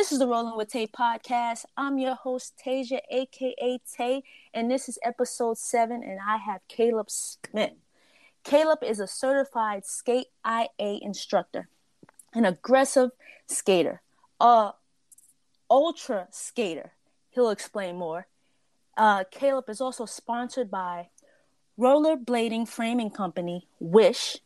This is the Rolling with Tay podcast. I'm your host, Tasia, aka Tay, and this is episode seven, and I have Caleb Smith. Caleb is a certified skate IA instructor, an aggressive skater, a ultra skater. He'll explain more. Uh, Caleb is also sponsored by Rollerblading Framing Company, Wish,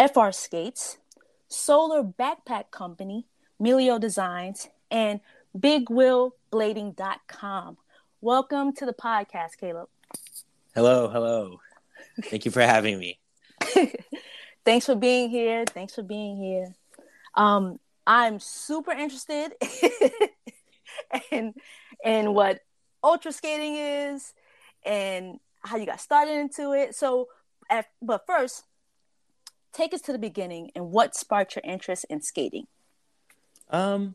FR Skates, Solar Backpack Company, Melio Designs, and bigwheelblading.com. Welcome to the podcast, Caleb. Hello, hello. Thank you for having me. Thanks for being here. Thanks for being here. Um, I'm super interested in in what ultra skating is and how you got started into it. So, at, but first, take us to the beginning and what sparked your interest in skating. Um,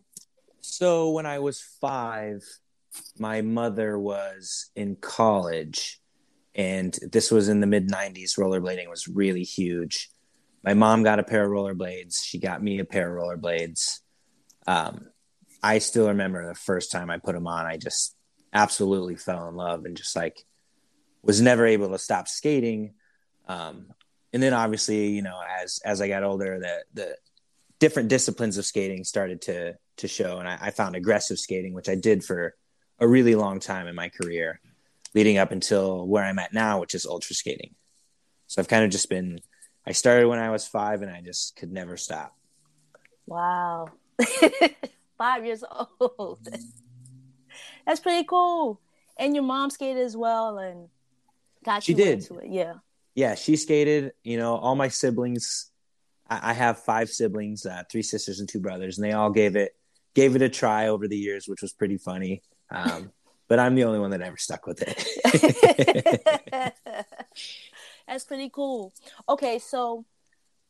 so when I was five, my mother was in college, and this was in the mid 90s. Rollerblading was really huge. My mom got a pair of rollerblades. She got me a pair of rollerblades. Um, I still remember the first time I put them on, I just absolutely fell in love and just like was never able to stop skating. Um, and then obviously, you know, as as I got older, the the different disciplines of skating started to to show, and I, I found aggressive skating, which I did for a really long time in my career, leading up until where I'm at now, which is ultra skating. So I've kind of just been. I started when I was five, and I just could never stop. Wow, five years old. That's pretty cool. And your mom skated as well, and got she you did. into it. Yeah. Yeah, she skated. You know, all my siblings I, have five siblings, uh, three sisters and two brothers, and they all gave it gave it a try over the years, which was pretty funny. Um, but I'm the only one that ever stuck with it. That's pretty cool. Okay, so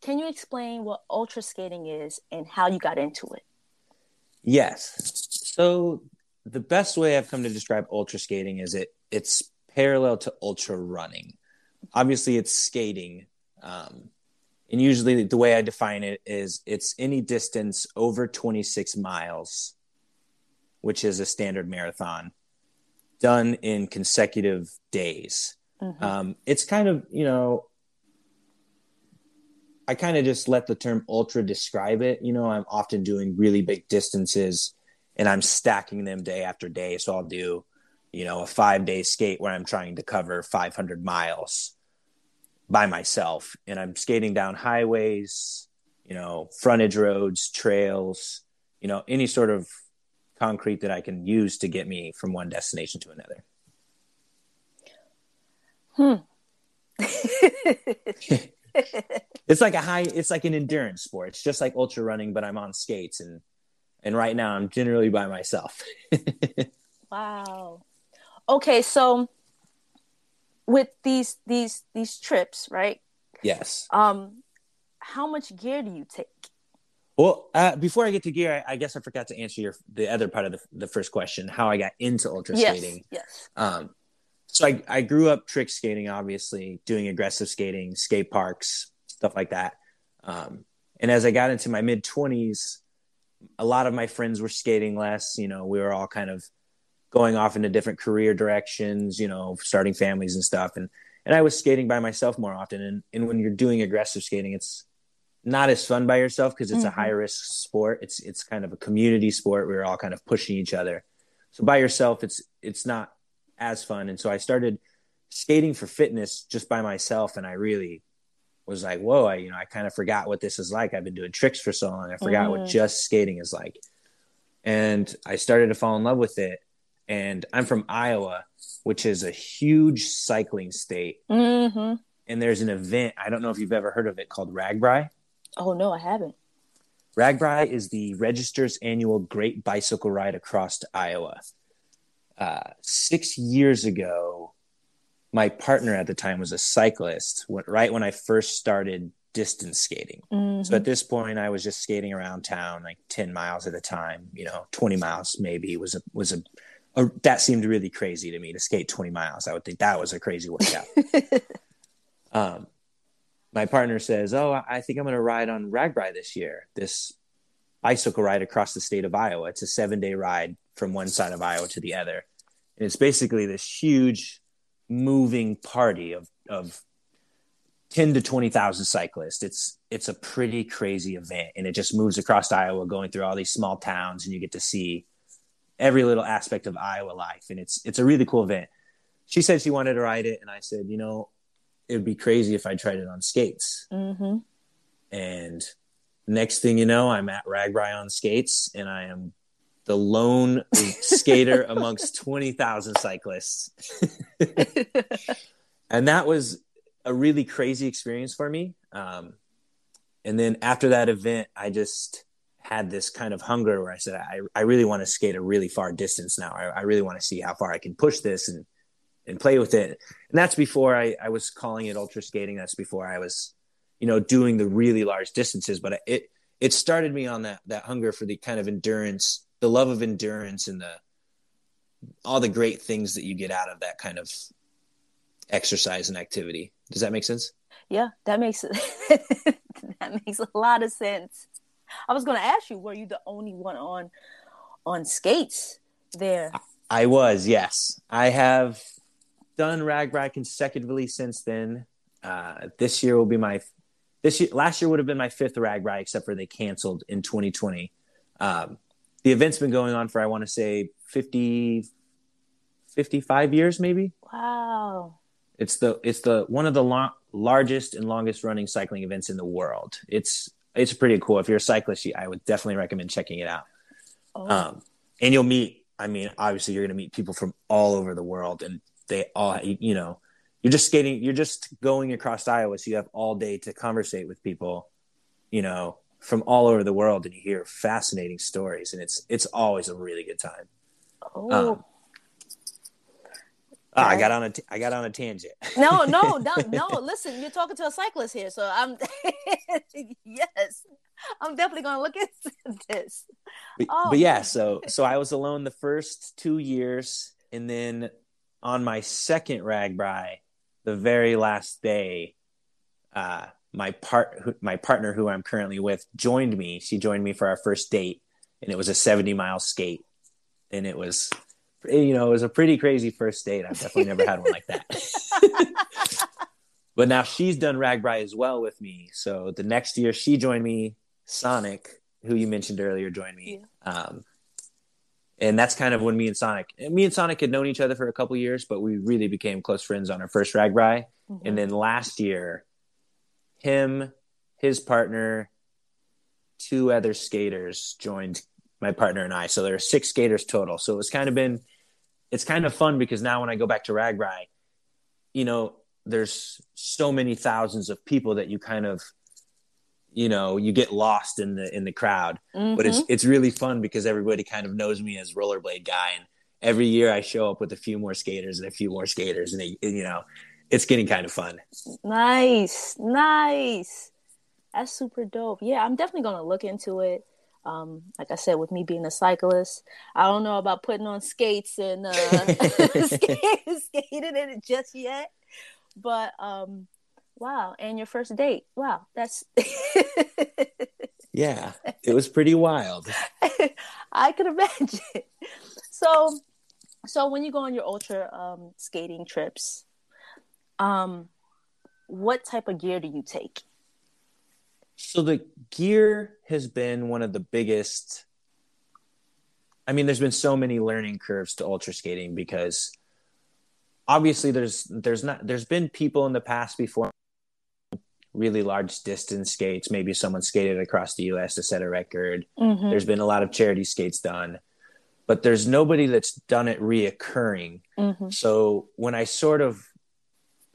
can you explain what ultra skating is and how you got into it? Yes. So the best way I've come to describe ultra skating is it it's parallel to ultra running. Obviously, it's skating, um, and usually the way I define it is it's any distance over 26 miles, which is a standard marathon, done in consecutive days. Mm-hmm. Um, it's kind of, you know, I kind of just let the term ultra describe it. You know, I'm often doing really big distances and I'm stacking them day after day. So I'll do, you know, a five day skate where I'm trying to cover 500 miles by myself and I'm skating down highways, you know, frontage roads, trails, you know, any sort of concrete that I can use to get me from one destination to another. Hmm. it's like a high it's like an endurance sport. It's just like ultra running, but I'm on skates and and right now I'm generally by myself. wow. Okay, so with these these these trips, right? Yes. Um, how much gear do you take? Well, uh, before I get to gear, I, I, guess I forgot to answer your the other part of the, the first question: how I got into ultra skating. yes. Yes. Um, so I I grew up trick skating, obviously doing aggressive skating, skate parks, stuff like that. Um, and as I got into my mid twenties, a lot of my friends were skating less. You know, we were all kind of going off into different career directions, you know, starting families and stuff. And and I was skating by myself more often. And and when you're doing aggressive skating, it's not as fun by yourself because it's mm-hmm. a high risk sport. It's it's kind of a community sport. We're all kind of pushing each other. So by yourself, it's it's not as fun. And so I started skating for fitness just by myself, and I really was like, whoa, I you know I kind of forgot what this is like. I've been doing tricks for so long, I forgot mm-hmm. what just skating is like. And I started to fall in love with it and I'm from Iowa, which is a huge cycling state. Mm-hmm. And there's an event, I don't know if you've ever heard of it, called RAGBRAI. Oh, no, I haven't. RAGBRAI is the Register's annual Great Bicycle Ride across to Iowa. Uh, six years ago, my partner at the time was a cyclist, right when I first started distance skating. Mm-hmm. So at this point, I was just skating around town like 10 miles at a time, you know, 20 miles maybe was a, was a a, that seemed really crazy to me to skate 20 miles. I would think that was a crazy workout. um, my partner says, "Oh, I think I'm going to ride on RAGBRAI this year, this bicycle ride across the state of Iowa. It's a seven day ride from one side of Iowa to the other. And it's basically this huge moving party of, of 10 to 20,000 cyclists. It's, it's a pretty crazy event and it just moves across Iowa going through all these small towns and you get to see every little aspect of Iowa life. And it's, it's a really cool event. She said she wanted to ride it. And I said, you know, it would be crazy if I tried it on skates. Mm-hmm. And next thing you know, I'm at RAGBRAI on skates and I am the lone skater amongst 20,000 cyclists. and that was a really crazy experience for me. Um, and then after that event, I just had this kind of hunger where I said, I, I really want to skate a really far distance now. I, I really want to see how far I can push this and, and play with it. And that's before I, I was calling it ultra skating. That's before I was, you know, doing the really large distances, but it, it started me on that, that hunger for the kind of endurance, the love of endurance and the, all the great things that you get out of that kind of exercise and activity. Does that make sense? Yeah, that makes that makes a lot of sense. I was going to ask you, were you the only one on on skates there? I was, yes. I have done RAGBRAI consecutively since then. Uh, this year will be my this year. Last year would have been my fifth RAGBRAI, except for they canceled in 2020. Um, the event's been going on for I want to say 50, 55 years, maybe. Wow. It's the it's the one of the lo- largest and longest running cycling events in the world. It's it's pretty cool. If you're a cyclist, I would definitely recommend checking it out. Oh. Um, and you'll meet. I mean, obviously, you're going to meet people from all over the world, and they all, you know, you're just skating. You're just going across Iowa, so you have all day to conversate with people, you know, from all over the world, and you hear fascinating stories, and it's it's always a really good time. Oh. Um, Oh, I got on a t- I got on a tangent. no, no, no, no. Listen, you're talking to a cyclist here, so I'm yes, I'm definitely gonna look into this. But, oh. but yeah, so so I was alone the first two years, and then on my second RAGBRAI, the very last day, uh, my part my partner who I'm currently with joined me. She joined me for our first date, and it was a 70 mile skate, and it was you know, it was a pretty crazy first date. I've definitely never had one like that. but now she's done RAGBRAI as well with me. So the next year she joined me, Sonic, who you mentioned earlier, joined me. Yeah. Um, and that's kind of when me and Sonic, me and Sonic had known each other for a couple years, but we really became close friends on our first RAGBRAI. Mm-hmm. And then last year, him, his partner, two other skaters joined my partner and I. So there are six skaters total. So it's kind of been, it's kind of fun because now when I go back to RAGBRAI, you know, there's so many thousands of people that you kind of, you know, you get lost in the in the crowd. Mm-hmm. But it's mm-hmm. it's really fun because everybody kind of knows me as rollerblade guy, and every year I show up with a few more skaters and a few more skaters, and, and you know, it's getting kind of fun. Nice, nice. That's super dope. Yeah, I'm definitely gonna look into it. Um, like I said, with me being a cyclist, I don't know about putting on skates and uh, skating in it just yet. But um, wow, and your first date, wow, that's yeah, it was pretty wild. I could imagine. So, so when you go on your ultra um, skating trips, um, what type of gear do you take? So the gear has been one of the biggest. I mean, there's been so many learning curves to ultra skating because obviously there's there's not there's been people in the past before really large distance skates. Maybe someone skated across the U.S. to set a record. Mm-hmm. There's been a lot of charity skates done, but there's nobody that's done it reoccurring. Mm-hmm. So when I sort of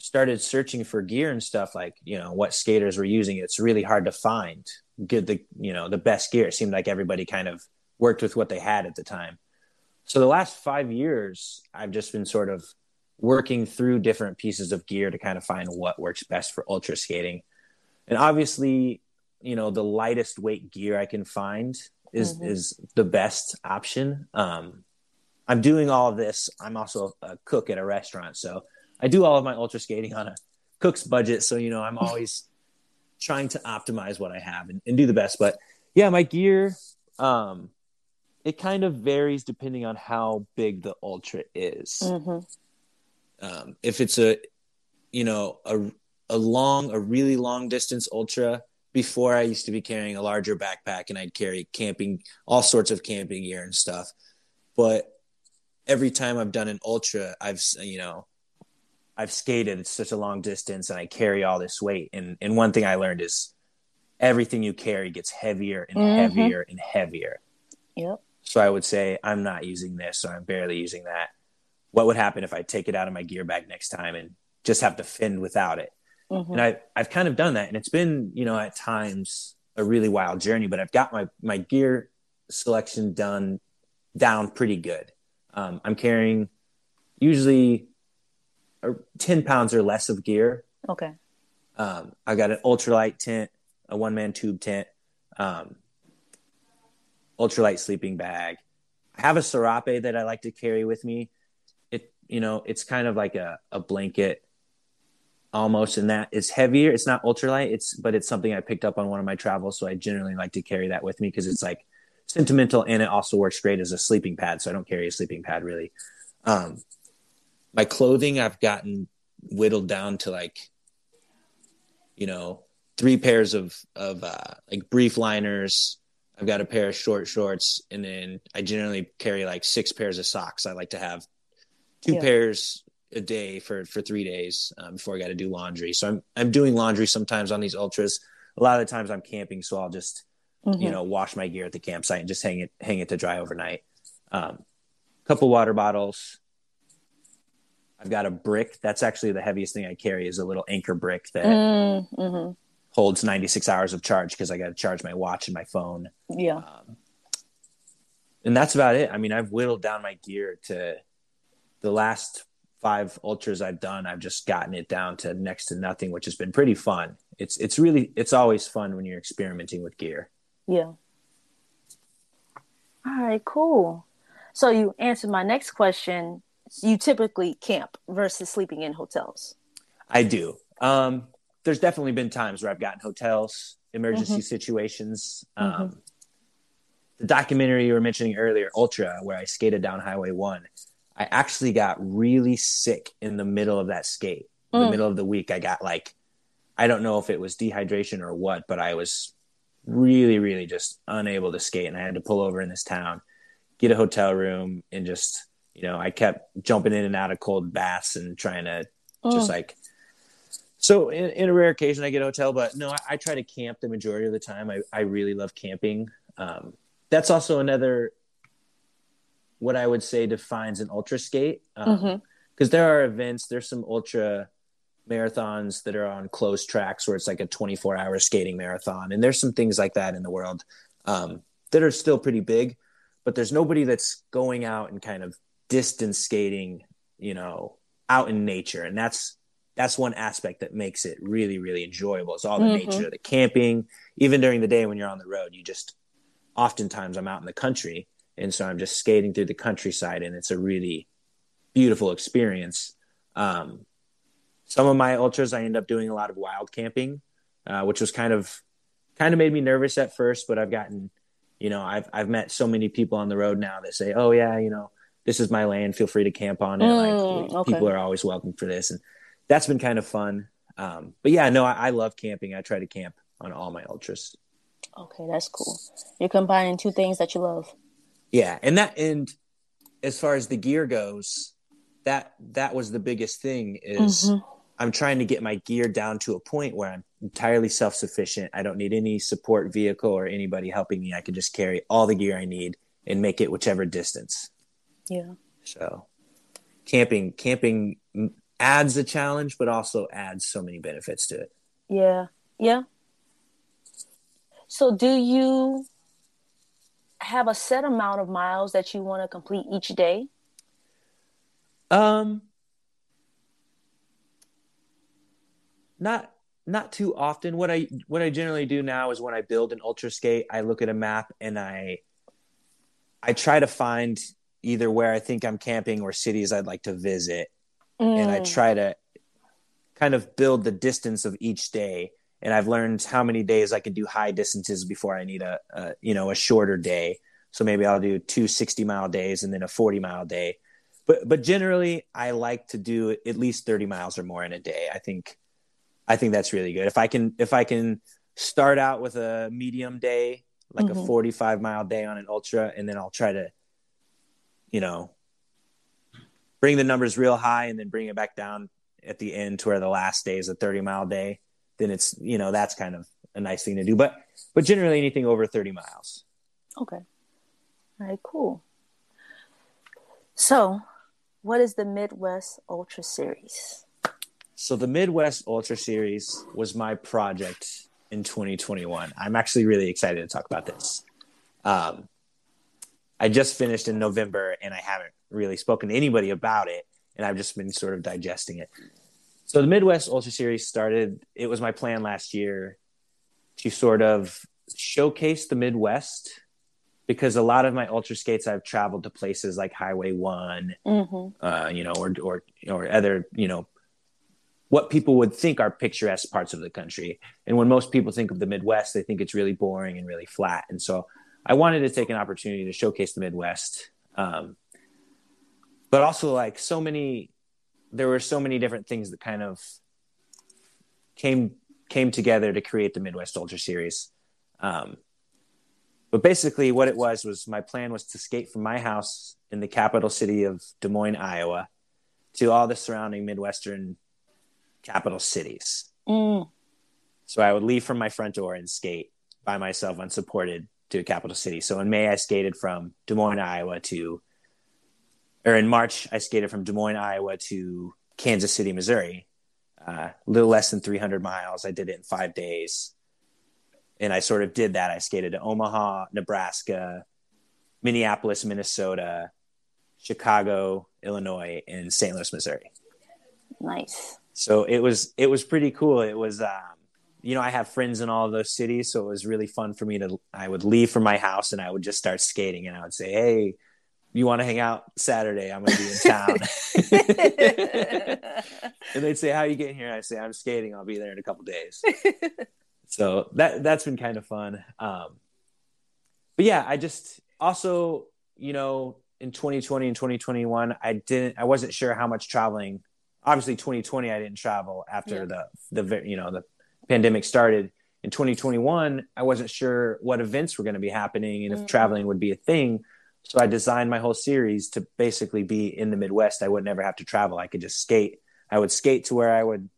started searching for gear and stuff like you know what skaters were using it's really hard to find good the you know the best gear. It seemed like everybody kind of worked with what they had at the time. So the last five years i've just been sort of working through different pieces of gear to kind of find what works best for ultra skating. And obviously you know the lightest weight gear i can find is mm-hmm. is the best option. Um i'm doing all of this. I'm also a cook at a restaurant so I do all of my ultra skating on a cook's budget, so you know I'm always trying to optimize what I have and, and do the best. But yeah, my gear Um, it kind of varies depending on how big the ultra is. Mm-hmm. Um, if it's a, you know, a a long, a really long distance ultra. Before I used to be carrying a larger backpack and I'd carry camping, all sorts of camping gear and stuff. But every time I've done an ultra, I've you know, I've skated it's such a long distance and I carry all this weight. And and one thing I learned is everything you carry gets heavier and Mhm. heavier and heavier. Yep. So I would say I'm not using this or I'm barely using that. What would happen if I take it out of my gear bag next time and just have to fend without it? Mhm. And I I've kind of done that and it's been, you know, at times a really wild journey, but I've got my my gear selection done down pretty good. Um, I'm carrying usually 10 pounds or less of gear Okay. um, I got an ultralight tent, a one man tube tent, um, ultralight sleeping bag. I have a serape that I like to carry with me. It, you know, it's kind of like a, a blanket almost in that it's heavier. It's not ultralight. It's, but it's something I picked up on one of my travels. So I generally like to carry that with me because it's like sentimental and it also works great as a sleeping pad. So I don't carry a sleeping pad really. Um, my clothing I've gotten whittled down to like you know, three pairs of of uh, like brief liners. I've got a pair of short shorts, and then I generally carry like six pairs of socks. I like to have two Yeah. pairs a day for for three days um, before I got to do laundry. So I'm I'm doing laundry sometimes on these ultras. A lot of the times I'm camping, so I'll just Mhm. you know wash my gear at the campsite and just hang it hang it to dry overnight. Um, couple water bottles. I've got a brick. That's actually the heaviest thing I carry is a little Anker brick that Mm, mhm. holds 96 hours of charge because I got to charge my watch and my phone. Yeah. Um, and that's about it. I mean, I've whittled down my gear to the last five ultras I've done. I've just gotten it down to next to nothing, which has been pretty fun. It's it's really it's always fun when you're experimenting with gear. Yeah. All right, cool. So you answered my next question. You typically camp versus sleeping in hotels. I do. Um, there's definitely been times where I've gotten hotels, emergency situations. Um, The documentary you were mentioning earlier, Ultra, where I skated down Highway One, I actually got really sick in the middle of that skate. In the Mm. middle of the week, I got like, I don't know if it was dehydration or what, but I was really, really just unable to skate, and I had to pull over in this town, get a hotel room, and just you know, I kept jumping in and out of cold baths and trying to just Mm. like so in, in a rare occasion i get a hotel but no I, I try to camp the majority of the time i, I really love camping um, that's also another what i would say defines an ultra skate because Mhm. there are events there's some ultra marathons that are on closed tracks where it's like a 24 hour skating marathon and there's some things like that in the world um, that are still pretty big but there's nobody that's going out and kind of distance skating you know out in nature. And that's that's one aspect that makes it really really enjoyable. It's all the Mhm. nature the camping. Even during the day when you're on the road you just oftentimes i'm out in the country. And so i'm just skating through the countryside and it's a really beautiful experience. Um, some of my ultras i end up doing a lot of wild camping uh, which was kind of kind of made me nervous at first but i've gotten you know i've i've met so many people on the road now that say oh yeah you know this is my land feel free to camp on it Mm, like okay. people are always welcome for this and that's been kind of fun um, but yeah no I, I love camping i try to camp on all my ultras Okay, that's cool. You're combining two things that you love. yeah and that and as far as the gear goes that that was the biggest thing is Mhm. i'm trying to get my gear down to a point where i'm entirely self-sufficient i don't need any support vehicle or anybody helping me i can just carry all the gear i need and make it whichever distance Yeah. so camping camping adds a challenge but also adds so many benefits to it Yeah. Yeah. So do you have a set amount of miles that you want to complete each day? Um, not not too often. What I what I generally do now is when I build an ultra skate, I look at a map and I I try to find either where I think I'm camping or cities I'd like to visit, and I Mm. try to kind of build the distance of each day and I've learned how many days I can do high distances before I need a, a you know a shorter day. So maybe I'll do two 60 mile days and then a 40 mile day. But but generally I like to do at least 30 miles or more in a day. I think I think that's really good. If I can if I can start out with a medium day, like mm-hmm. a 45 mile day on an ultra and then I'll try to you know bring the numbers real high and then bring it back down at the end to where the last day is a 30 mile day then it's you know that's kind of a nice thing to do. But but generally anything over 30 miles. Okay. All right cool. So what is the midwest ultra series? So the midwest ultra series was my project in 2021 i'm actually really excited to talk about this. Um, i just finished in november and i haven't really spoken to anybody about it and i've just been sort of digesting it so the Midwest Ultra Series started. It was my plan last year to sort of showcase the Midwest because a lot of my ultra skates I've traveled to places like Highway One, mm-hmm. uh, you know, or or or other, you know, what people would think are picturesque parts of the country. And when most people think of the Midwest, they think it's really boring and really flat. And so I wanted to take an opportunity to showcase the Midwest, um, but also like so many there were so many different things that kind of came came together to create the Midwest Ultra Series. Um, but basically, what it was was my plan was to skate from my house in the capital city of Des Moines, Iowa, to all the surrounding Midwestern capital cities. Mm. So I would leave from my front door and skate by myself, unsupported, to a capital city. So in May, I skated from Des Moines, Iowa, to or in March, I skated from Des Moines, Iowa to Kansas City, Missouri. Uh, a little less than 300 miles. I did it in five days. And I sort of did that. I skated to Omaha, Nebraska, Minneapolis, Minnesota, Chicago, Illinois, and St. Louis, Missouri. Nice. So it was it was pretty cool. It was um, you know I have friends in all of those cities, so it was really fun for me to. I would leave from my house and I would just start skating, and I would say, "Hey, you want to hang out Saturday? I'm going to be in town. and they'd say, how are you getting here? I say, I'm skating. I'll be there in a couple days. so that, that's been kind of fun. Um, but yeah, I just also, you know, in 2020 and 2021, I didn't, I wasn't sure how much traveling, obviously 2020, I didn't travel after yeah. the, the, you know, the pandemic started in 2021. I wasn't sure what events were going to be happening and if mm-hmm. traveling would be a thing. So I designed my whole series to basically be in the Midwest. I would never have to travel. I could just skate. I would skate to where I would,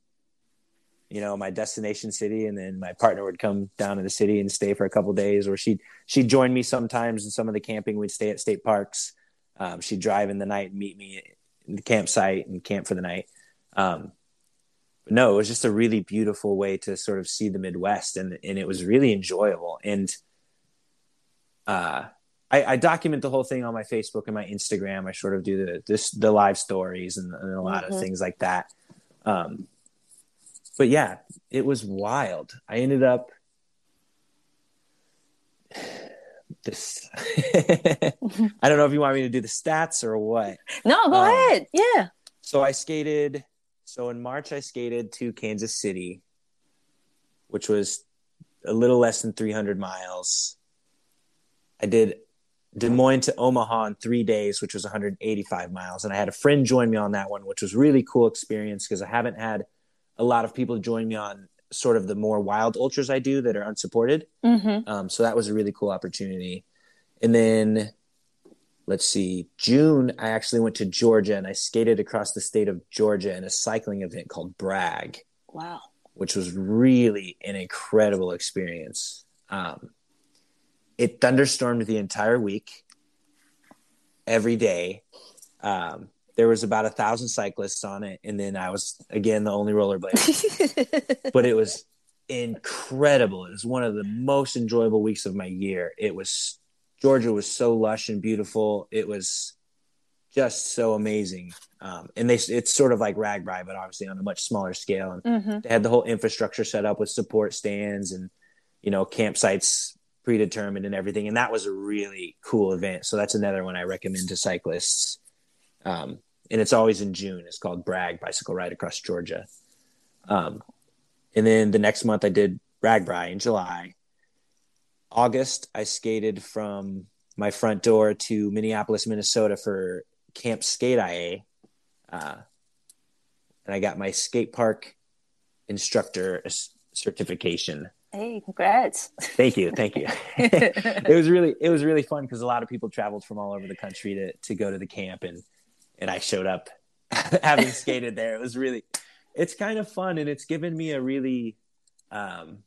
you know, my destination city, and then my partner would come down to the city and stay for a couple days, or she'd she'd join me sometimes in some of the camping. We'd stay at state parks. Um, she'd drive in the night and meet me in the campsite and camp for the night. Um, no, it was just a really beautiful way to sort of see the Midwest, and and it was really enjoyable. And uh, I, I, document the whole thing on my Facebook and my Instagram. I sort of do the this the live stories and, and a lot mm-hmm. of things like that. Um, but yeah, it was wild. I ended up this. I don't know if you want me to do the stats or what. No, go um, ahead. Yeah. So I skated. So in March, I skated to Kansas City, which was a little less than 300 miles. I did Des Moines to Omaha in three days, which was 185 miles. And I had a friend join me on that one, which was really cool experience because I haven't had a lot of people join me on sort of the more wild ultras I do that are unsupported. Mm-hmm. Um, so that was a really cool opportunity. And then let's see, June, I actually went to Georgia and I skated across the state of Georgia in a cycling event called BRAG. Wow. Which was really an incredible experience. Um, it thunderstormed the entire week, every day. Um, there was about a thousand cyclists on it, and then I was again the only rollerblader. but it was incredible. It was one of the most enjoyable weeks of my year. It was Georgia was so lush and beautiful. It was just so amazing. Um, and they it's sort of like RAGBRAI, but obviously on a much smaller scale. And mm-hmm. they had the whole infrastructure set up with support stands and you know campsites predetermined and everything. And that was a really cool event. So that's another one I recommend to cyclists. Um, and it's always in June. It's called BRAG Bicycle Ride Across Georgia. Um, and then the next month I did RAGBRAI in July. August, I skated from my front door to Minneapolis, Minnesota for Camp Skate IA. Uh, and I got my skate park instructor certification. Hey, congrats. Thank you. Thank you. it was really it was really fun because a lot of people traveled from all over the country to to go to the camp and and I showed up having skated there. It was really it's kind of fun and it's given me a really um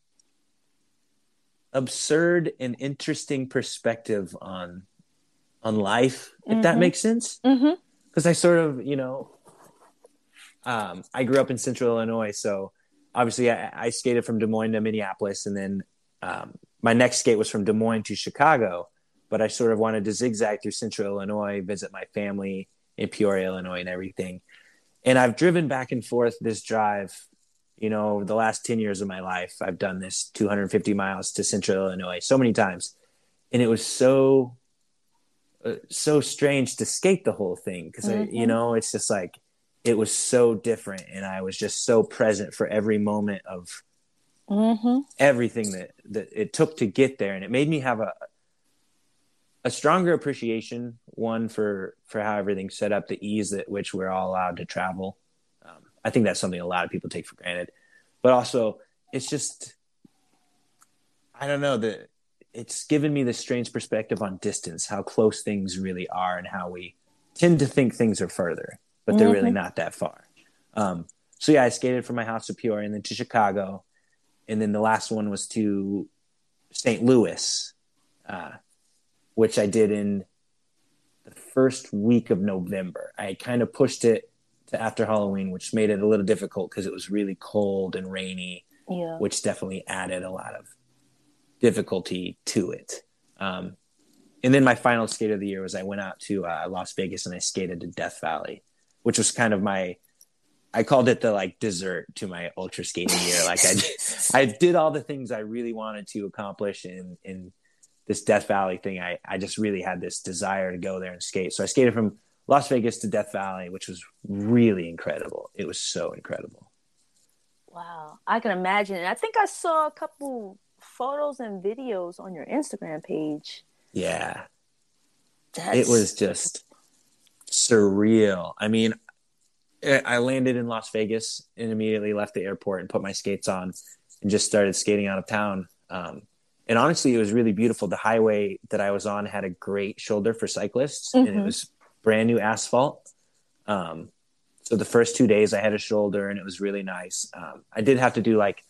absurd and interesting perspective on on life if mm-hmm. that makes sense because mm-hmm. i sort of you know um, i grew up in central illinois so obviously I, I, skated from des moines to minneapolis and then um, my next skate was from des moines to chicago but i sort of wanted to zigzag through central illinois visit my family in peoria illinois and everything and i've driven back and forth this drive you know, over the last 10 years of my life, I've done this 250 miles to central Illinois so many times. And it was so, uh, so strange to skate the whole thing because, mm-hmm. you know, it's just like, it was so different. And I was just so present for every moment of mm-hmm. everything that, that it took to get there. And it made me have a, a stronger appreciation one for for how everything's set up the ease at which we're all allowed to travel I think that's something a lot of people take for granted. But also, it's just I don't know that it's given me this strange perspective on distance, how close things really are, and how we tend to think things are further, but they're mm-hmm. really not that far. Um, so yeah, I skated from my house to Peoria and then to Chicago, and then the last one was to St. Louis, uh, which I did in the first week of November. I kind of pushed it to after Halloween, which made it a little difficult because it was really cold and rainy, yeah. which definitely added a lot of difficulty to it. Um, and then my final skate of the year was I went out to uh, Las Vegas and I skated to Death Valley, which was kind of my I called it the like dessert to my ultra skating year. Like I, I did all the things I really wanted to accomplish in in this Death Valley thing. I I just really had this desire to go there and skate. So I skated from Las Vegas to Death Valley, which was really incredible. It was so incredible. Wow, I can imagine. And I think I saw a couple photos and videos on your Instagram page. Yeah. That's... It was just surreal. I mean, I landed in Las Vegas and immediately left the airport and put my skates on and just started skating out of town. Um, and honestly, it was really beautiful. The highway that I was on had a great shoulder for cyclists, mm-hmm. and it mm-hmm. was brand new asphalt. Um, so the first two days I had a shoulder and it was really nice. Um, I did have to do like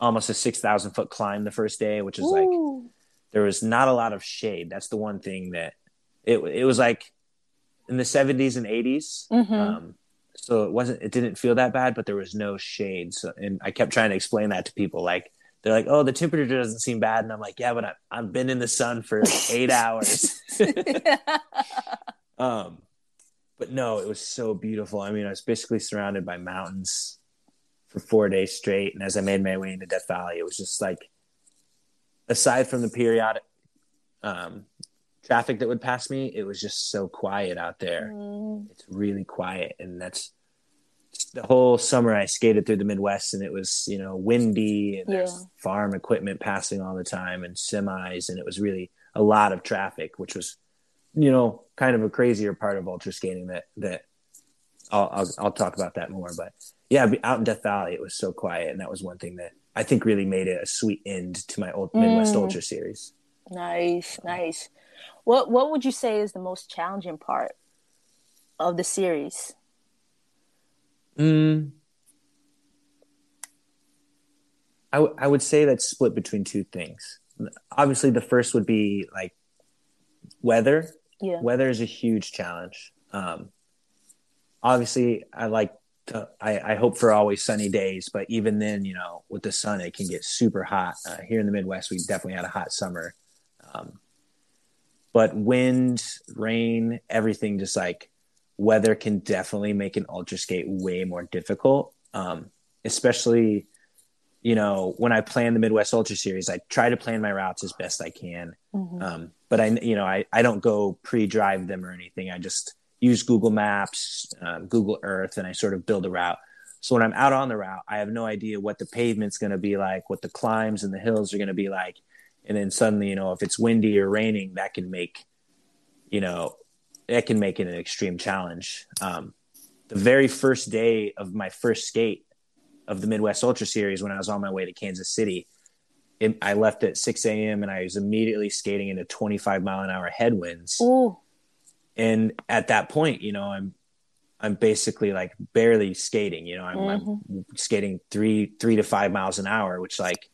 almost a 6,000 foot climb the first day, which is Ooh. like, there was not a lot of shade. That's the one thing that it, it was like in the 70s and 80s. Mm-hmm. Um, so it wasn't, it didn't feel that bad, but there was no shade. So, and I kept trying to explain that to people like, they're like, "Oh, the temperature doesn't seem bad," and I'm like, "Yeah, but I, I've been in the sun for eight hours." um, but no, it was so beautiful. I mean, I was basically surrounded by mountains for four days straight, and as I made my way into Death Valley, it was just like, aside from the periodic um, traffic that would pass me, it was just so quiet out there. Mm. It's really quiet, and that's the whole summer I skated through the Midwest and it was, you know, windy and yeah. farm equipment passing all the time and semis. And it was really a lot of traffic, which was, you know, kind of a crazier part of ultra skating that, that I'll, I'll, I'll talk about that more. But yeah, out in Death Valley, it was so quiet. And that was one thing that I think really made it a sweet end to my old Midwest mm. Ultra series. Nice, nice. What, what would you say is the most challenging part of the series? Mm, I, w- I would say that's split between two things. Obviously, the first would be like weather. Yeah. Weather is a huge challenge. Um, obviously, I like to, I, I hope for always sunny days, but even then, you know, with the sun, it can get super hot. Uh, here in the Midwest, we definitely had a hot summer. Um, but wind, rain, everything just like weather can definitely make an ultra skate way more difficult. Um, especially, you know, when I plan the Midwest Ultra Series, I try to plan my routes as best I can. Mm-hmm. Um, but I, you know, I, I don't go pre-drive them or anything. I just use Google Maps, uh, Google Earth, and I sort of build a route. So when I'm out on the route, I have no idea what the pavement's going to be like, what the climbs and the hills are going to be like. And then suddenly, you know, if it's windy or raining, that can make, you know, that can make it an extreme challenge. Um, the very first day of my first skate of the Midwest Ultra Series, when I was on my way to Kansas City, it, I left at 6 a.m. and I was immediately skating into 25 mile an hour headwinds. Ooh. And at that point, you know, I'm I'm basically like barely skating. You know, I'm, mm-hmm. I'm, skating three three to five miles an hour, which like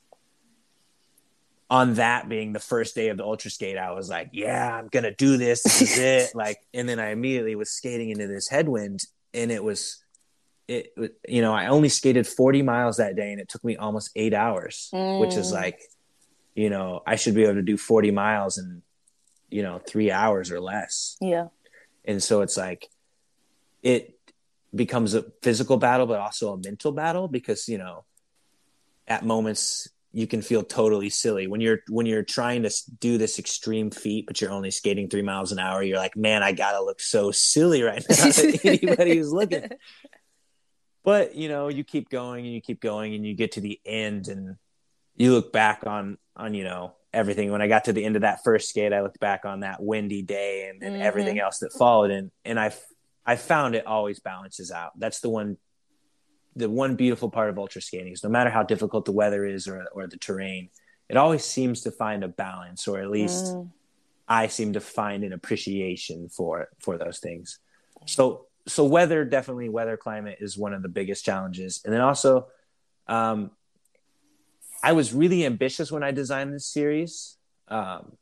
on that being the first day of the ultra skate, I was like, yeah, I'm gonna do this. This is it. Like, and then I immediately was skating into this headwind, and it was it. You know, I only skated 40 miles that day, and it took me almost eight hours, mm. which is mm. like, you know, I should be able to do 40 miles in, you know, three hours or less. Yeah. And so it's like it becomes a physical battle, but also a mental battle because, you know, at moments you can feel totally silly when you're when you're trying to do this extreme feat but you're only skating three miles an hour you're like man i gotta look so silly right now to anybody who's looking but you know you keep going and you keep going and you get to the end and you look back on on you know everything when i got to the end of that first skate i looked back on that windy day and, and mm-hmm. everything else that followed and and i I found it always balances out. That's the one the one beautiful part of ultra skating is no matter how difficult the weather is or or the terrain, it always seems to find a balance, or at least mm. I seem to find an appreciation for for those things. So so weather definitely weather climate is one of the biggest challenges, and then also, um, I was really ambitious when I designed this series. Um,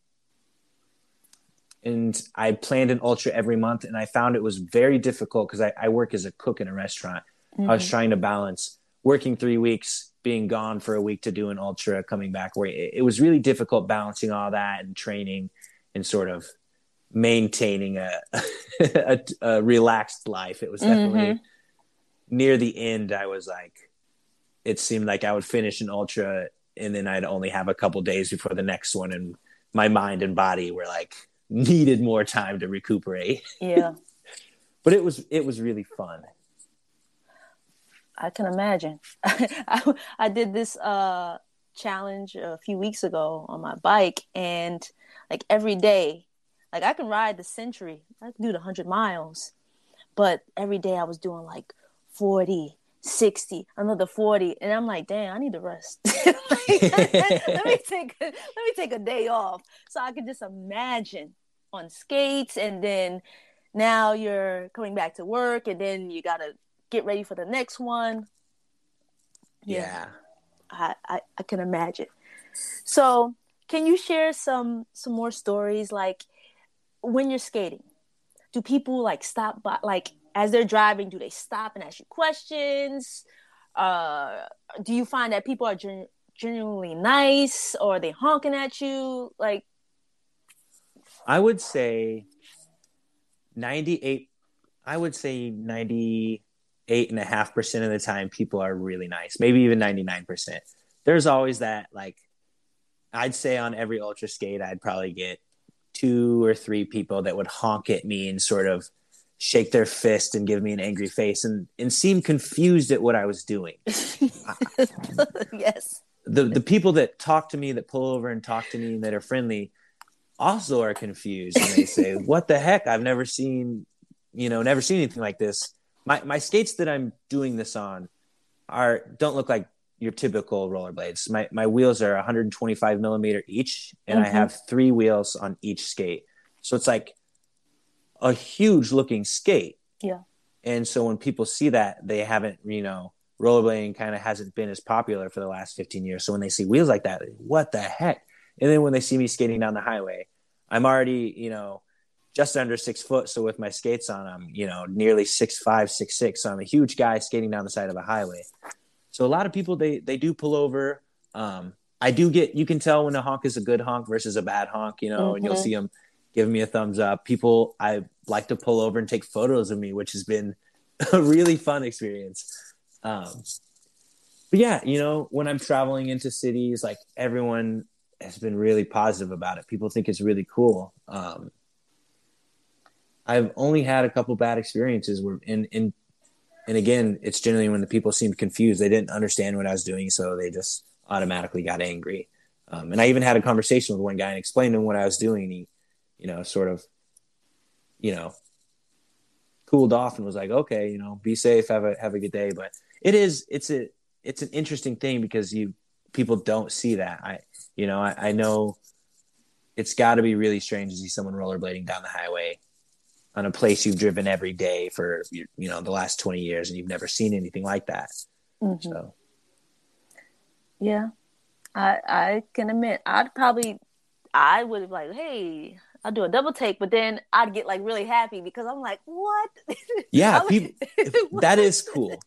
and I planned an ultra every month, and I found it was very difficult because I, I, work as a cook in a restaurant. Mm-hmm. I was mm-hmm. trying to balance working three weeks, being gone for a week to do an ultra, coming back. Where it, it was really difficult balancing all that and training and sort of maintaining a, a, a relaxed life. It was definitely mm-hmm. near the end. I was like, it seemed like I would finish an ultra, and then I'd only have a couple days before the next one, and my mind and body were like needed more time to recuperate. Yeah. but it was it was really fun. I can imagine. I, I did this uh challenge a few weeks ago on my bike and like every day like I can ride the century. I can do the 100 miles. But every day I was doing like 40, 60, another 40. And I'm like, damn, I need to rest. like, let me take a, let me take a day off so I can just imagine on skates and then now you're coming back to work and then you gotta get ready for the next one. Yeah. yeah. I, I, I can imagine. So can you share some some more stories like when you're skating? Do people like stop by like as they're driving, do they stop and ask you questions? Uh, do you find that people are gen- genuinely nice or are they honking at you? Like, I would say 98, I would say 98 and a half percent of the time, people are really nice, maybe even 99%. There's always that, like, I'd say on every ultra skate, I'd probably get two or three people that would honk at me and sort of shake their fist and give me an angry face and, and seem confused at what I was doing. yes. The the people that talk to me, that pull over and talk to me, that are friendly, also are confused and they say, "What the heck? I've never seen, you know, never seen anything like this." My my skates that I'm doing this on are don't look like your typical rollerblades. My my wheels are 125 millimeter each, and mm-hmm. I have three wheels on each skate. So it's like a huge looking skate. Yeah. And so when people see that, they haven't, you know, rollerblading kind of hasn't been as popular for the last 15 years. So when they see wheels like that, what the heck? And then when they see me skating down the highway, I'm already, you know, just under six foot. So with my skates on, I'm, you know, nearly six five, six six. So I'm a huge guy skating down the side of a highway. So a lot of people they they do pull over. Um, I do get you can tell when a honk is a good honk versus a bad honk, you know, mm-hmm. and you'll mm-hmm. see them giving me a thumbs up. People I like to pull over and take photos of me, which has been a really fun experience. Um, but yeah, you know, when I'm traveling into cities, like everyone has been really positive about it. People think it's really cool. Um, I've only had a couple bad experiences where in in and again, it's generally when the people seemed confused, they didn't understand what I was doing, so they just automatically got angry. Um, and I even had a conversation with one guy and explained to him what I was doing. And he, you know, sort of, you know, cooled off and was like, okay, you know, be safe, have a have a good day. But it is, it's a, it's an interesting thing because you people don't see that. I, you know, I, I know it's got to be really strange to see someone rollerblading down the highway on a place you've driven every day for you know the last 20 years and you've never seen anything like that. Mm-hmm. so. Yeah. I i can admit i'd probably i would have like hey i'll do a double take but then i'd get like really happy because i'm like what? Yeah people, that is cool.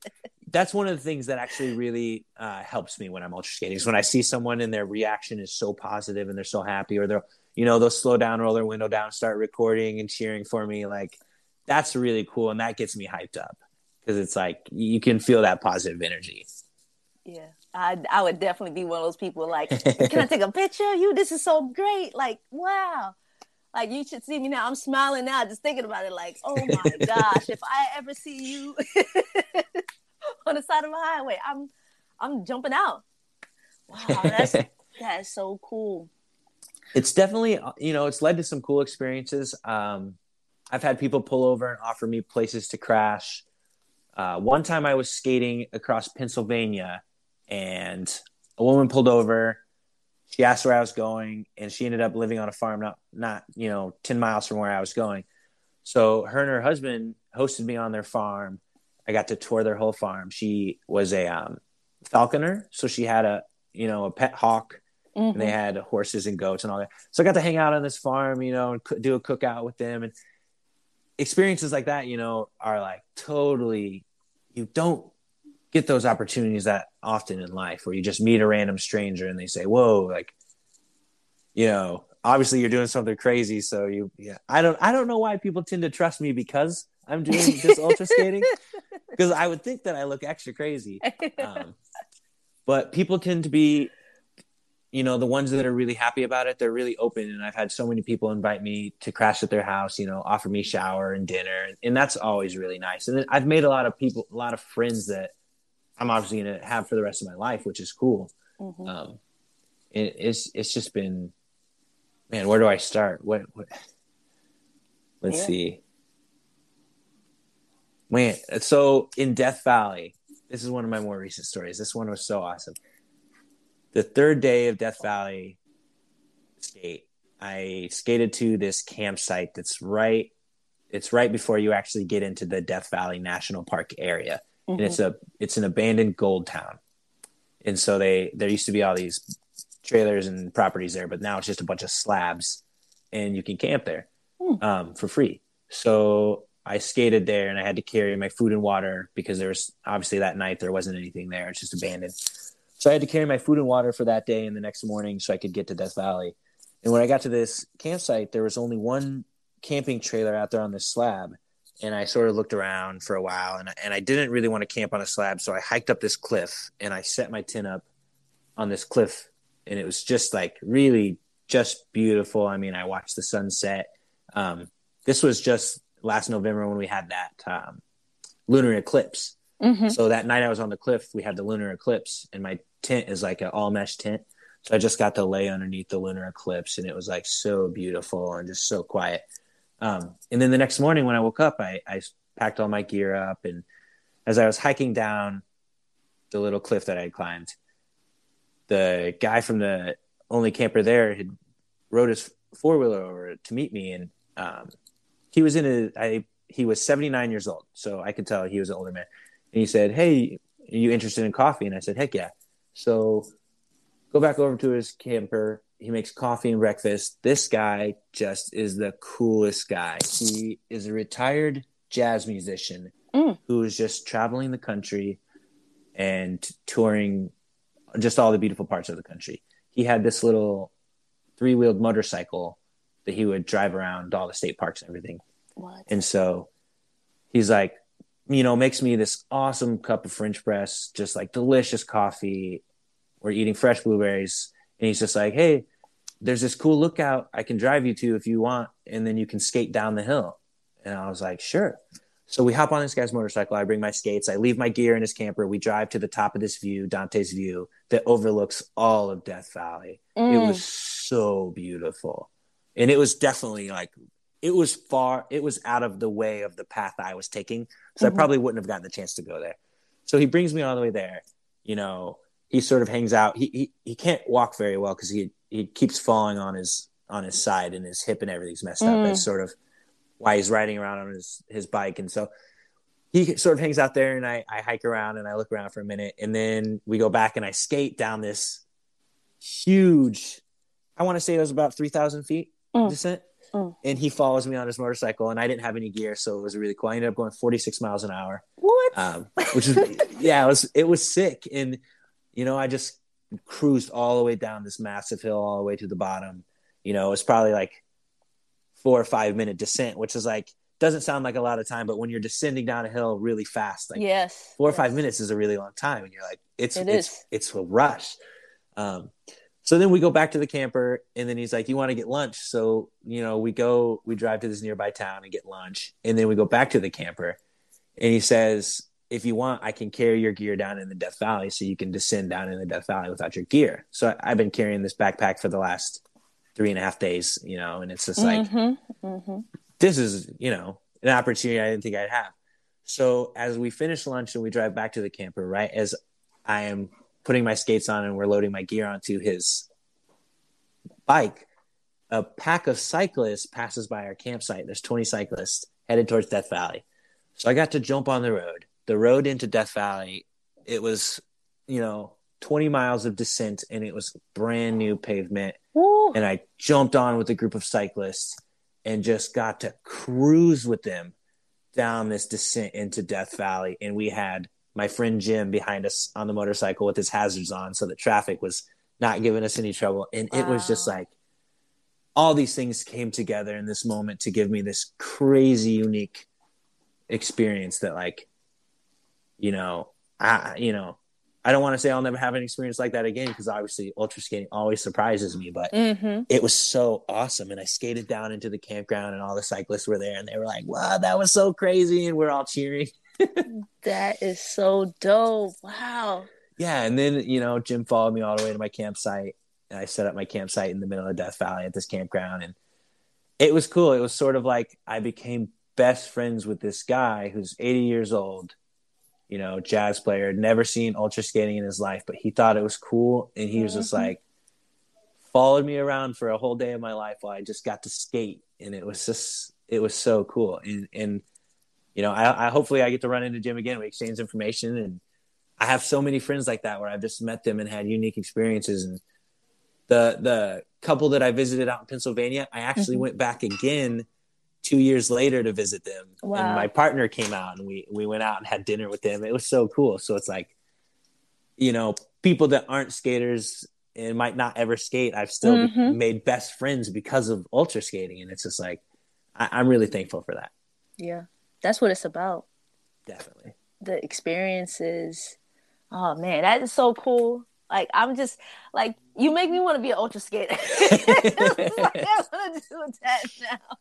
That's one of the things that actually really uh, helps me when i'm ultra skating is when i see someone and their reaction is so positive and they're so happy or they're you know, they'll slow down, roll their window down, start recording and cheering for me. Like that's really cool. And that gets me hyped up because it's like you can feel that positive energy. Yeah. I, I would definitely be one of those people like, can I take a picture? You, this is so great. Like, wow. Like you should see me now. I'm smiling now, just thinking about it. Like, oh my gosh, if I ever see you on the side of a highway, I'm, I'm jumping out. Wow, that's that's so cool it's definitely you know it's led to some cool experiences. Um, i've had people pull over and offer me places to crash. Uh, one time i was skating across pennsylvania and a woman pulled over. She asked where i was going and she ended up living on a farm not not you know 10 miles from where i was going. So her and her husband hosted me on their farm. I got to tour their whole farm. She was a um, falconer. So she had a you know a pet hawk Mm-hmm. And they mm-hmm. had horses and goats and all that. So I got to hang out on this farm, you know, and do a cookout with them. And experiences like that, you know, are like totally, you don't get those opportunities that often in life where you just meet a random stranger and they say, whoa, like, you know, obviously you're doing something crazy. So you, yeah, I don't, I don't know why people tend to trust me because I'm doing this ultra skating because I would think that I look extra crazy. Um, but people tend to be you know the ones that are really happy about it they're really open. And i've had so many people invite me to crash at their house you know offer me shower and dinner. And that's always really nice. And then i've made a lot of people a lot of friends that i'm obviously going to have for the rest of my life which is cool. Mm-hmm. um, it, it's it's just been man where do i start? What, what? Let's yeah. see. Man so in death valley this is one of my more recent stories. This one was so awesome the third day of Death Valley skate, I skated to this campsite that's right. It's right before you actually get into the Death Valley National Park area, mm-hmm. and it's a it's an abandoned gold town. And so they there used to be all these trailers and properties there, but now it's just a bunch of slabs, and you can camp there mm. um, for free. So I skated there, and I had to carry my food and water because there was obviously that night there wasn't anything there; it's just abandoned. So I had to carry my food and water for that day and the next morning so I could get to Death Valley. And when I got to this campsite, there was only one camping trailer out there on this slab. And I sort of looked around for a while and, and I didn't really want to camp on a slab. So I hiked up this cliff and I set my tent up on this cliff. And it was just like really just beautiful. I mean, I watched the sunset. Um, this was just last November when we had that um, lunar eclipse. Mm-hmm. So that night I was on the cliff, we had the lunar eclipse, and my tent is like an all mesh tent. So I just got to lay underneath the lunar eclipse, and it was like so beautiful and just so quiet. Um, and then the next morning when I woke up, I, I packed all my gear up, and as I was hiking down the little cliff that I had climbed, the guy from the only camper there had rode his four wheeler over to meet me, and um, he was in a I he was 79 years old, so I could tell he was an older man and he said, "Hey, are you interested in coffee?" And I said, "Heck yeah!" So go back over to his camper. He makes coffee and breakfast. This guy just is the coolest guy. He is a retired jazz musician mm. who is just traveling the country and touring just all the beautiful parts of the country. He had this little three wheeled motorcycle that he would drive around all the state parks and everything. What? And so he's like, you know, makes me this awesome cup of French press, just like delicious coffee. We're eating fresh blueberries. And he's just like, hey, there's this cool lookout I can drive you to if you want. And then you can skate down the hill. And I was like, sure. So we hop on this guy's motorcycle. I bring my skates. I leave my gear in his camper. We drive to the top of this view, Dante's View, that overlooks all of Death Valley. Mm. It was so beautiful. And it was definitely like, it was far, it was out of the way of the path I was taking. So mm-hmm. I probably wouldn't have gotten the chance to go there. So he brings me all the way there. You know, he sort of hangs out. He, he, he can't walk very well because he, he keeps falling on his, on his side and his hip and everything's messed mm. up. It's sort of, why he's riding around on his his bike, and so he sort of hangs out there, and I I hike around and I look around for a minute, and then we go back and I skate down this huge. I want to say it was about three thousand feet mm. descent. Mm. And he follows me on his motorcycle, and I didn't have any gear, so it was really cool. I ended up going 46 miles an hour. What? Um, which is, yeah, it was it was sick, and you know, I just cruised all the way down this massive hill, all the way to the bottom. You know, it's probably like four or five minute descent, which is like doesn't sound like a lot of time, but when you're descending down a hill really fast, like yes, four yes. or five minutes is a really long time, and you're like, it's it it's it's a rush. Um, so then we go back to the camper, and then he's like, "You want to get lunch?" So you know, we go, we drive to this nearby town and get lunch, and then we go back to the camper, and he says, "If you want, I can carry your gear down in the Death Valley, so you can descend down in the Death Valley without your gear." So I've been carrying this backpack for the last three and a half days, you know, and it's just like, mm-hmm, mm-hmm. this is, you know, an opportunity I didn't think I'd have. So as we finish lunch and we drive back to the camper, right, as I am putting my skates on and we're loading my gear onto his bike, a pack of cyclists passes by our campsite. There's 20 cyclists headed towards Death Valley. So I got to jump on the road. The road into Death Valley, it was, you know, 20 miles of descent and it was brand new pavement. And I jumped on with a group of cyclists and just got to cruise with them down this descent into Death Valley. And we had my friend Jim behind us on the motorcycle with his hazards on so that traffic was not giving us any trouble. And wow. it was just like all these things came together in this moment to give me this crazy unique experience that like you know I you know I don't want to say I'll never have an experience like that again because obviously ultra skating always surprises me, but mm-hmm. it was so awesome. And I skated down into the campground and all the cyclists were there and they were like, wow, that was so crazy. And we're all cheering. That is so dope. Wow. Yeah. And then, you know, Jim followed me all the way to my campsite and I set up my campsite in the middle of Death Valley at this campground. And it was cool. It was sort of like I became best friends with this guy who's 80 years old you know, jazz player, never seen ultra skating in his life, but he thought it was cool. And he was mm-hmm. just like, followed me around for a whole day of my life while I just got to skate. And it was just, it was so cool. And, and, you know, I, I hopefully I get to run into Jim again. We exchange information and I have so many friends like that where I've just met them and had unique experiences. And the, the couple that I visited out in Pennsylvania, I actually mm-hmm. went back again two years later to visit them. Wow. And my partner came out and we we went out and had dinner with them. It was so cool. So it's like, you know, people that aren't skaters and might not ever skate, I've still mm-hmm. made best friends because of ultra skating. And it's just like I, I'm really thankful for that. Yeah. That's what it's about. Definitely. The experiences. Oh man, that is so cool. Like I'm just like you make me want to be an ultra skater. like, I want to do that now.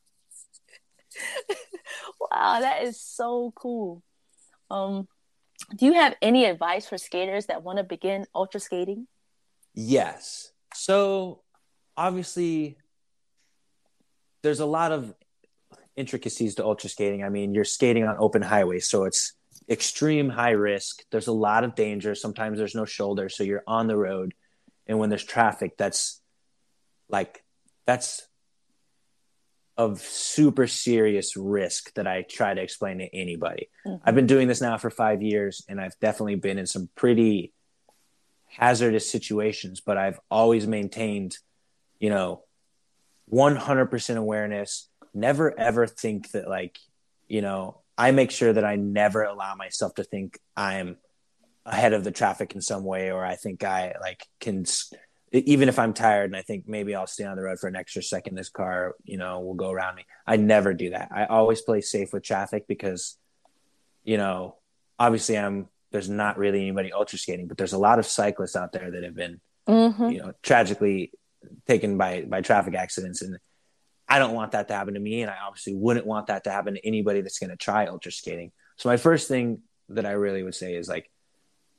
wow, that is so cool. Um, do you have any advice for skaters that want to begin ultra skating? Yes. So obviously, there's a lot of intricacies to ultra skating. I mean, you're skating on open highways, so it's extreme high risk. There's a lot of danger. Sometimes there's no shoulder, so you're on the road. And when there's traffic, that's like that's of super serious risk that I try to explain to anybody. Mm-hmm. I've been doing this now for five years and I've definitely been in some pretty hazardous situations, but I've always maintained, you know, 100% awareness. Never ever think that, like, you know, I make sure that I never allow myself to think I'm ahead of the traffic in some way or I think I like can even if I'm tired and I think maybe I'll stay on the road for an extra second, this car, you know, will go around me. I never do that. I always play safe with traffic because, you know, obviously I'm there's not really anybody ultra skating, but there's a lot of cyclists out there that have been, mm-hmm. you know, tragically taken by by traffic accidents, and I don't want that to happen to me, and I obviously wouldn't want that to happen to anybody that's going to try ultra skating. So my first thing that I really would say is like,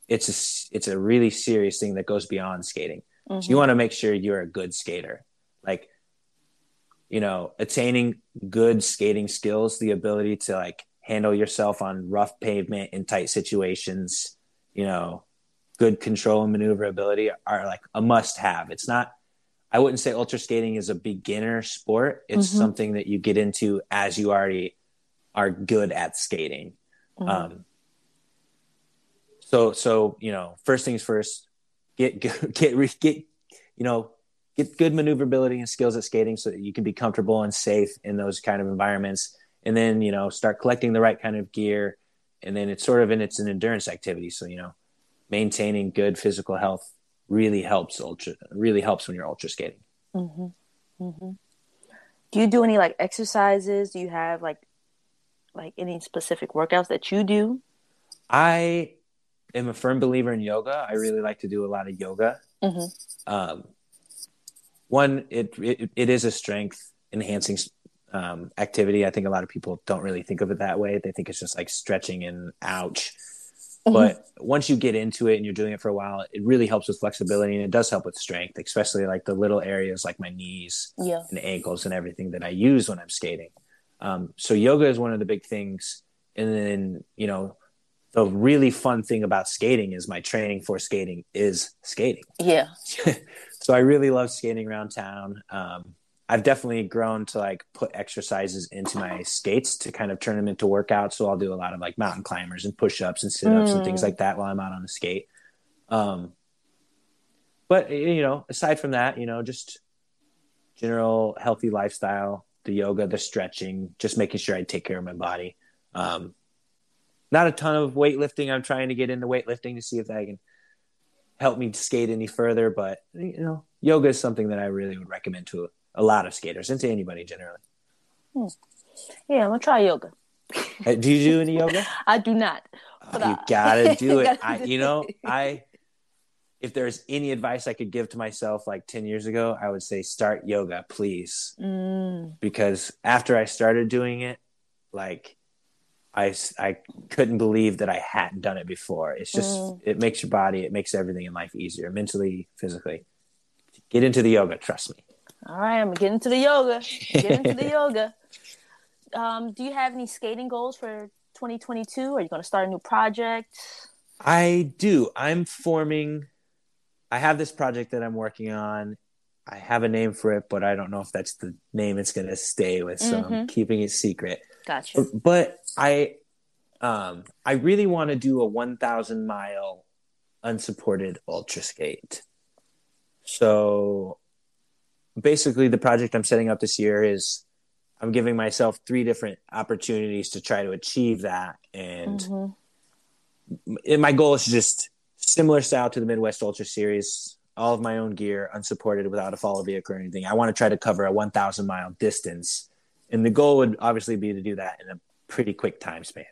it's a it's a really serious thing that goes beyond skating. Mm-hmm. So you want to make sure you're a good skater, like you know, attaining good skating skills, the ability to like handle yourself on rough pavement in tight situations, you know, good control and maneuverability are like a must have. It's not I wouldn't say ultra skating is a beginner sport. It's mm-hmm. something that you get into as you already are good at skating. Mm-hmm. Um, so, so you know, first things first, get get get, get you know get good maneuverability and skills at skating so that you can be comfortable and safe in those kind of environments. And then you know, start collecting the right kind of gear. And then it's sort of in it's an endurance activity. So you know, maintaining good physical health really helps ultra really helps when you're ultra skating. Mm-hmm. Mm-hmm. Do you do any like exercises? Do you have like like any specific workouts that you do? I am a firm believer in yoga. I really like to do a lot of yoga. Mm-hmm. Um, one, it, it, it is a strength enhancing um, activity. I think a lot of people don't really think of it that way. They think it's just like stretching and ouch. Mm-hmm. But once you get into it and you're doing it for a while, it really helps with flexibility and it does help with strength, especially like the little areas like my knees yeah. and ankles and everything that I use when I'm skating. Um, so yoga is one of the big things. And then, you know, the really fun thing about skating is my training for skating is skating. Yeah. so I really love skating around town. Um, I've definitely grown to like put exercises into my skates to kind of turn them into workouts. So I'll do a lot of like mountain climbers and push ups and sit ups mm. and things mm. like that while I'm out on the skate. Um, but you know, aside from that, you know, just general healthy lifestyle, the yoga, the stretching, just making sure I take care of my body. Um, not a ton of weightlifting. I'm trying to get into weightlifting to see if that can help me skate any further. But you know, yoga is something that I really would recommend to a lot of skaters and to anybody generally. Hmm. Yeah, I'm gonna try yoga. do you do any yoga? I do not. Oh, you I... gotta do it. I, you know, I if there's any advice I could give to myself like 10 years ago, I would say start yoga, please. Mm. Because after I started doing it, like I, I couldn't believe that I hadn't done it before. It's just, mm. it makes your body, it makes everything in life easier, mentally, physically. Get into the yoga, trust me. All right, I'm getting to the yoga. Get into the yoga. Um, do you have any skating goals for 2022? Are you going to start a new project? I do. I'm forming. I have this project that I'm working on. I have a name for it, but I don't know if that's the name it's going to stay with. So mm-hmm. I'm keeping it secret. Gotcha. But, but I, um, I really want to do a 1,000 mile unsupported ultra skate. So basically the project I'm setting up this year is I'm giving myself three different opportunities to try to achieve that. And mm-hmm. my goal is just similar style to the Midwest Ultra Series, all of my own gear, unsupported without a follow vehicle or anything. I want to try to cover a 1,000 mile distance. And the goal would obviously be to do that in a pretty quick time span.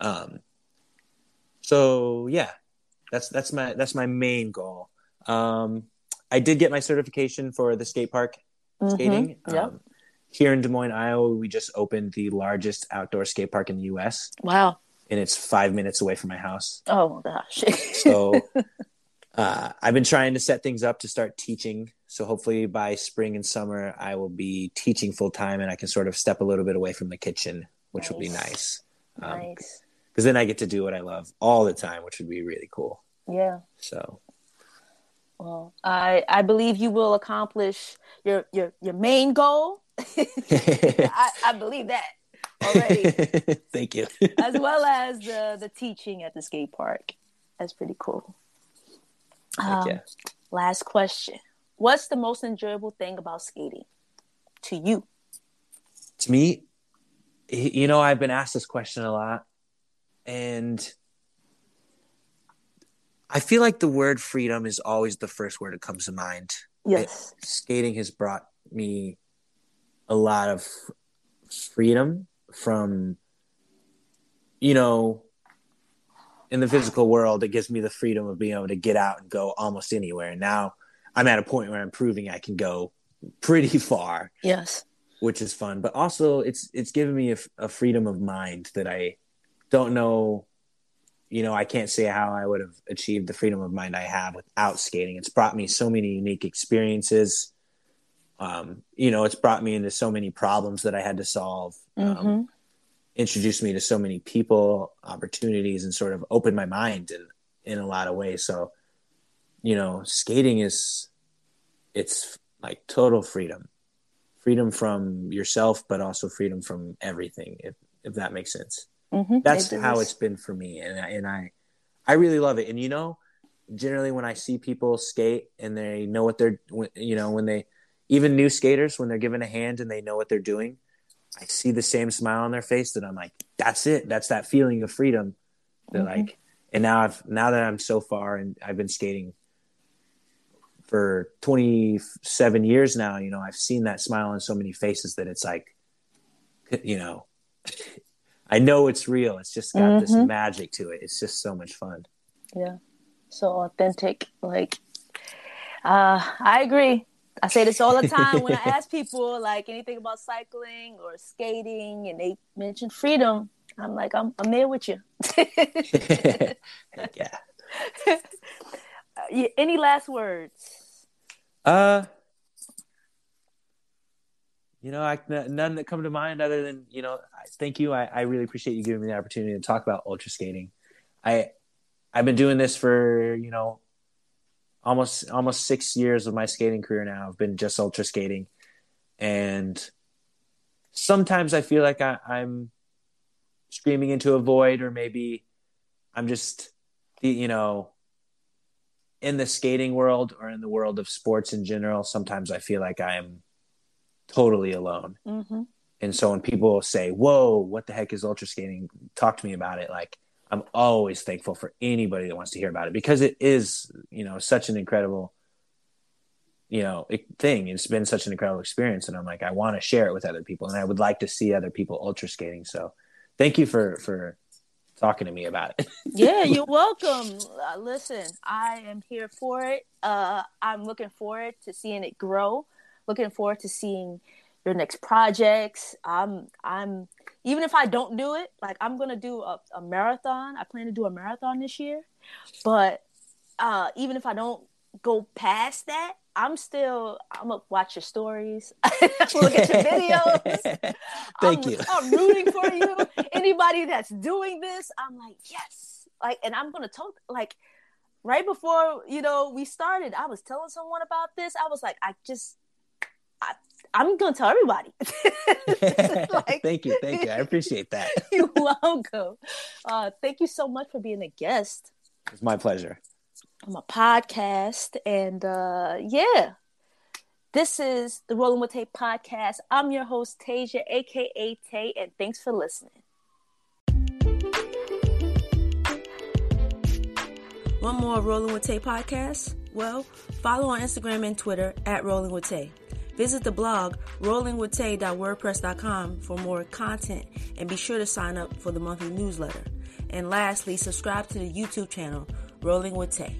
Um, so yeah, that's, that's my, that's my main goal. Um, I did get my certification for the skate park mm-hmm. skating. Yep. Um, here in Des Moines, Iowa, we just opened the largest outdoor skate park in the U.S. Wow! And it's five minutes away from my house. Oh gosh! so uh, I've been trying to set things up to start teaching. So hopefully by spring and summer, I will be teaching full time, and I can sort of step a little bit away from the kitchen, which nice. will be nice. Um, nice. Because then I get to do what I love all the time, which would be really cool. Yeah. So well, I I believe you will accomplish your your your main goal. I, I believe that already. Thank you. as well as the the teaching at the skate park. That's pretty cool. Um, yeah. Last question: What's the most enjoyable thing about skating to you? To me, you know, I've been asked this question a lot, and I feel like the word freedom is always the first word that comes to mind. Yes. It, skating has brought me a lot of freedom from, you know, in the physical world, it gives me the freedom of being able to get out and go almost anywhere. And now I'm at a point where I'm proving I can go pretty far. Yes. Which is fun, but also it's it's given me a, a freedom of mind that I don't know. You know, I can't say how I would have achieved the freedom of mind I have without skating. It's brought me so many unique experiences. Um, you know, it's brought me into so many problems that I had to solve. Um, mm-hmm. Um, introduced me to so many people, opportunities, and sort of opened my mind in in a lot of ways. So, you know, skating is it's like total freedom, freedom from yourself, but also freedom from everything. If if that makes sense, mm-hmm. that's it how it's been for me, and and I I really love it. And you know, generally when I see people skate and they know what they're, you know, when they even new skaters when they're given a hand and they know what they're doing I see the same smile on their face that I'm like, that's it. That's that feeling of freedom. That mm-hmm. like, and now I've now that I'm so far and I've been skating for 27 years now. You know, I've seen that smile on so many faces that it's like, you know, I know it's real. It's just got mm-hmm. this magic to it. It's just so much fun. Yeah, so authentic. Like, uh, I agree. I say this all the time when I ask people like anything about cycling or skating, and they mention freedom. I'm like, I'm I'm there with you. yeah. Any last words? Uh, you know, I, none that come to mind other than you know, thank you. I, I really appreciate you giving me the opportunity to talk about ultra skating. I I've been doing this for you know almost almost six years of my skating career now I've been just ultra skating, and sometimes I feel like I, I'm screaming into a void, or maybe I'm just you know in the skating world or in the world of sports in general. Sometimes I feel like I'm totally alone. Mm-hmm. And so when people say, "Whoa, what the heck is ultra skating?" Talk to me about it. Like I'm always thankful for anybody that wants to hear about it because it is, you know, such an incredible, you know, thing. It's been such an incredible experience, and I'm like, I want to share it with other people, and I would like to see other people ultra skating. So, thank you for for talking to me about it. yeah, you're welcome. Uh, listen, I am here for it. Uh, I'm looking forward to seeing it grow. Looking forward to seeing your next projects. I'm I'm even if I don't do it, like I'm gonna do a, a marathon. I plan to do a marathon this year, but uh, even if I don't go past that, I'm still I'm gonna watch your stories, look at your videos. Thank I'm, you. I'm rooting for you. Anybody that's doing this, I'm like yes, like, and I'm gonna talk like right before you know we started. I was telling someone about this. I was like, I just I, I'm gonna tell everybody. like, thank you, thank you. I appreciate that. you're welcome. Uh, thank you so much for being a guest. It's my pleasure. On my podcast, and uh, yeah, this is the Rolling with Tay podcast. I'm your host Tasia, aka Tay, and thanks for listening. One more Rolling with Tay podcast? Well, follow on Instagram and Twitter at Rolling with Tay. Visit the blog rollingwithtay.wordpress.com for more content and be sure to sign up for the monthly newsletter. And lastly, subscribe to the YouTube channel Rolling with Tay.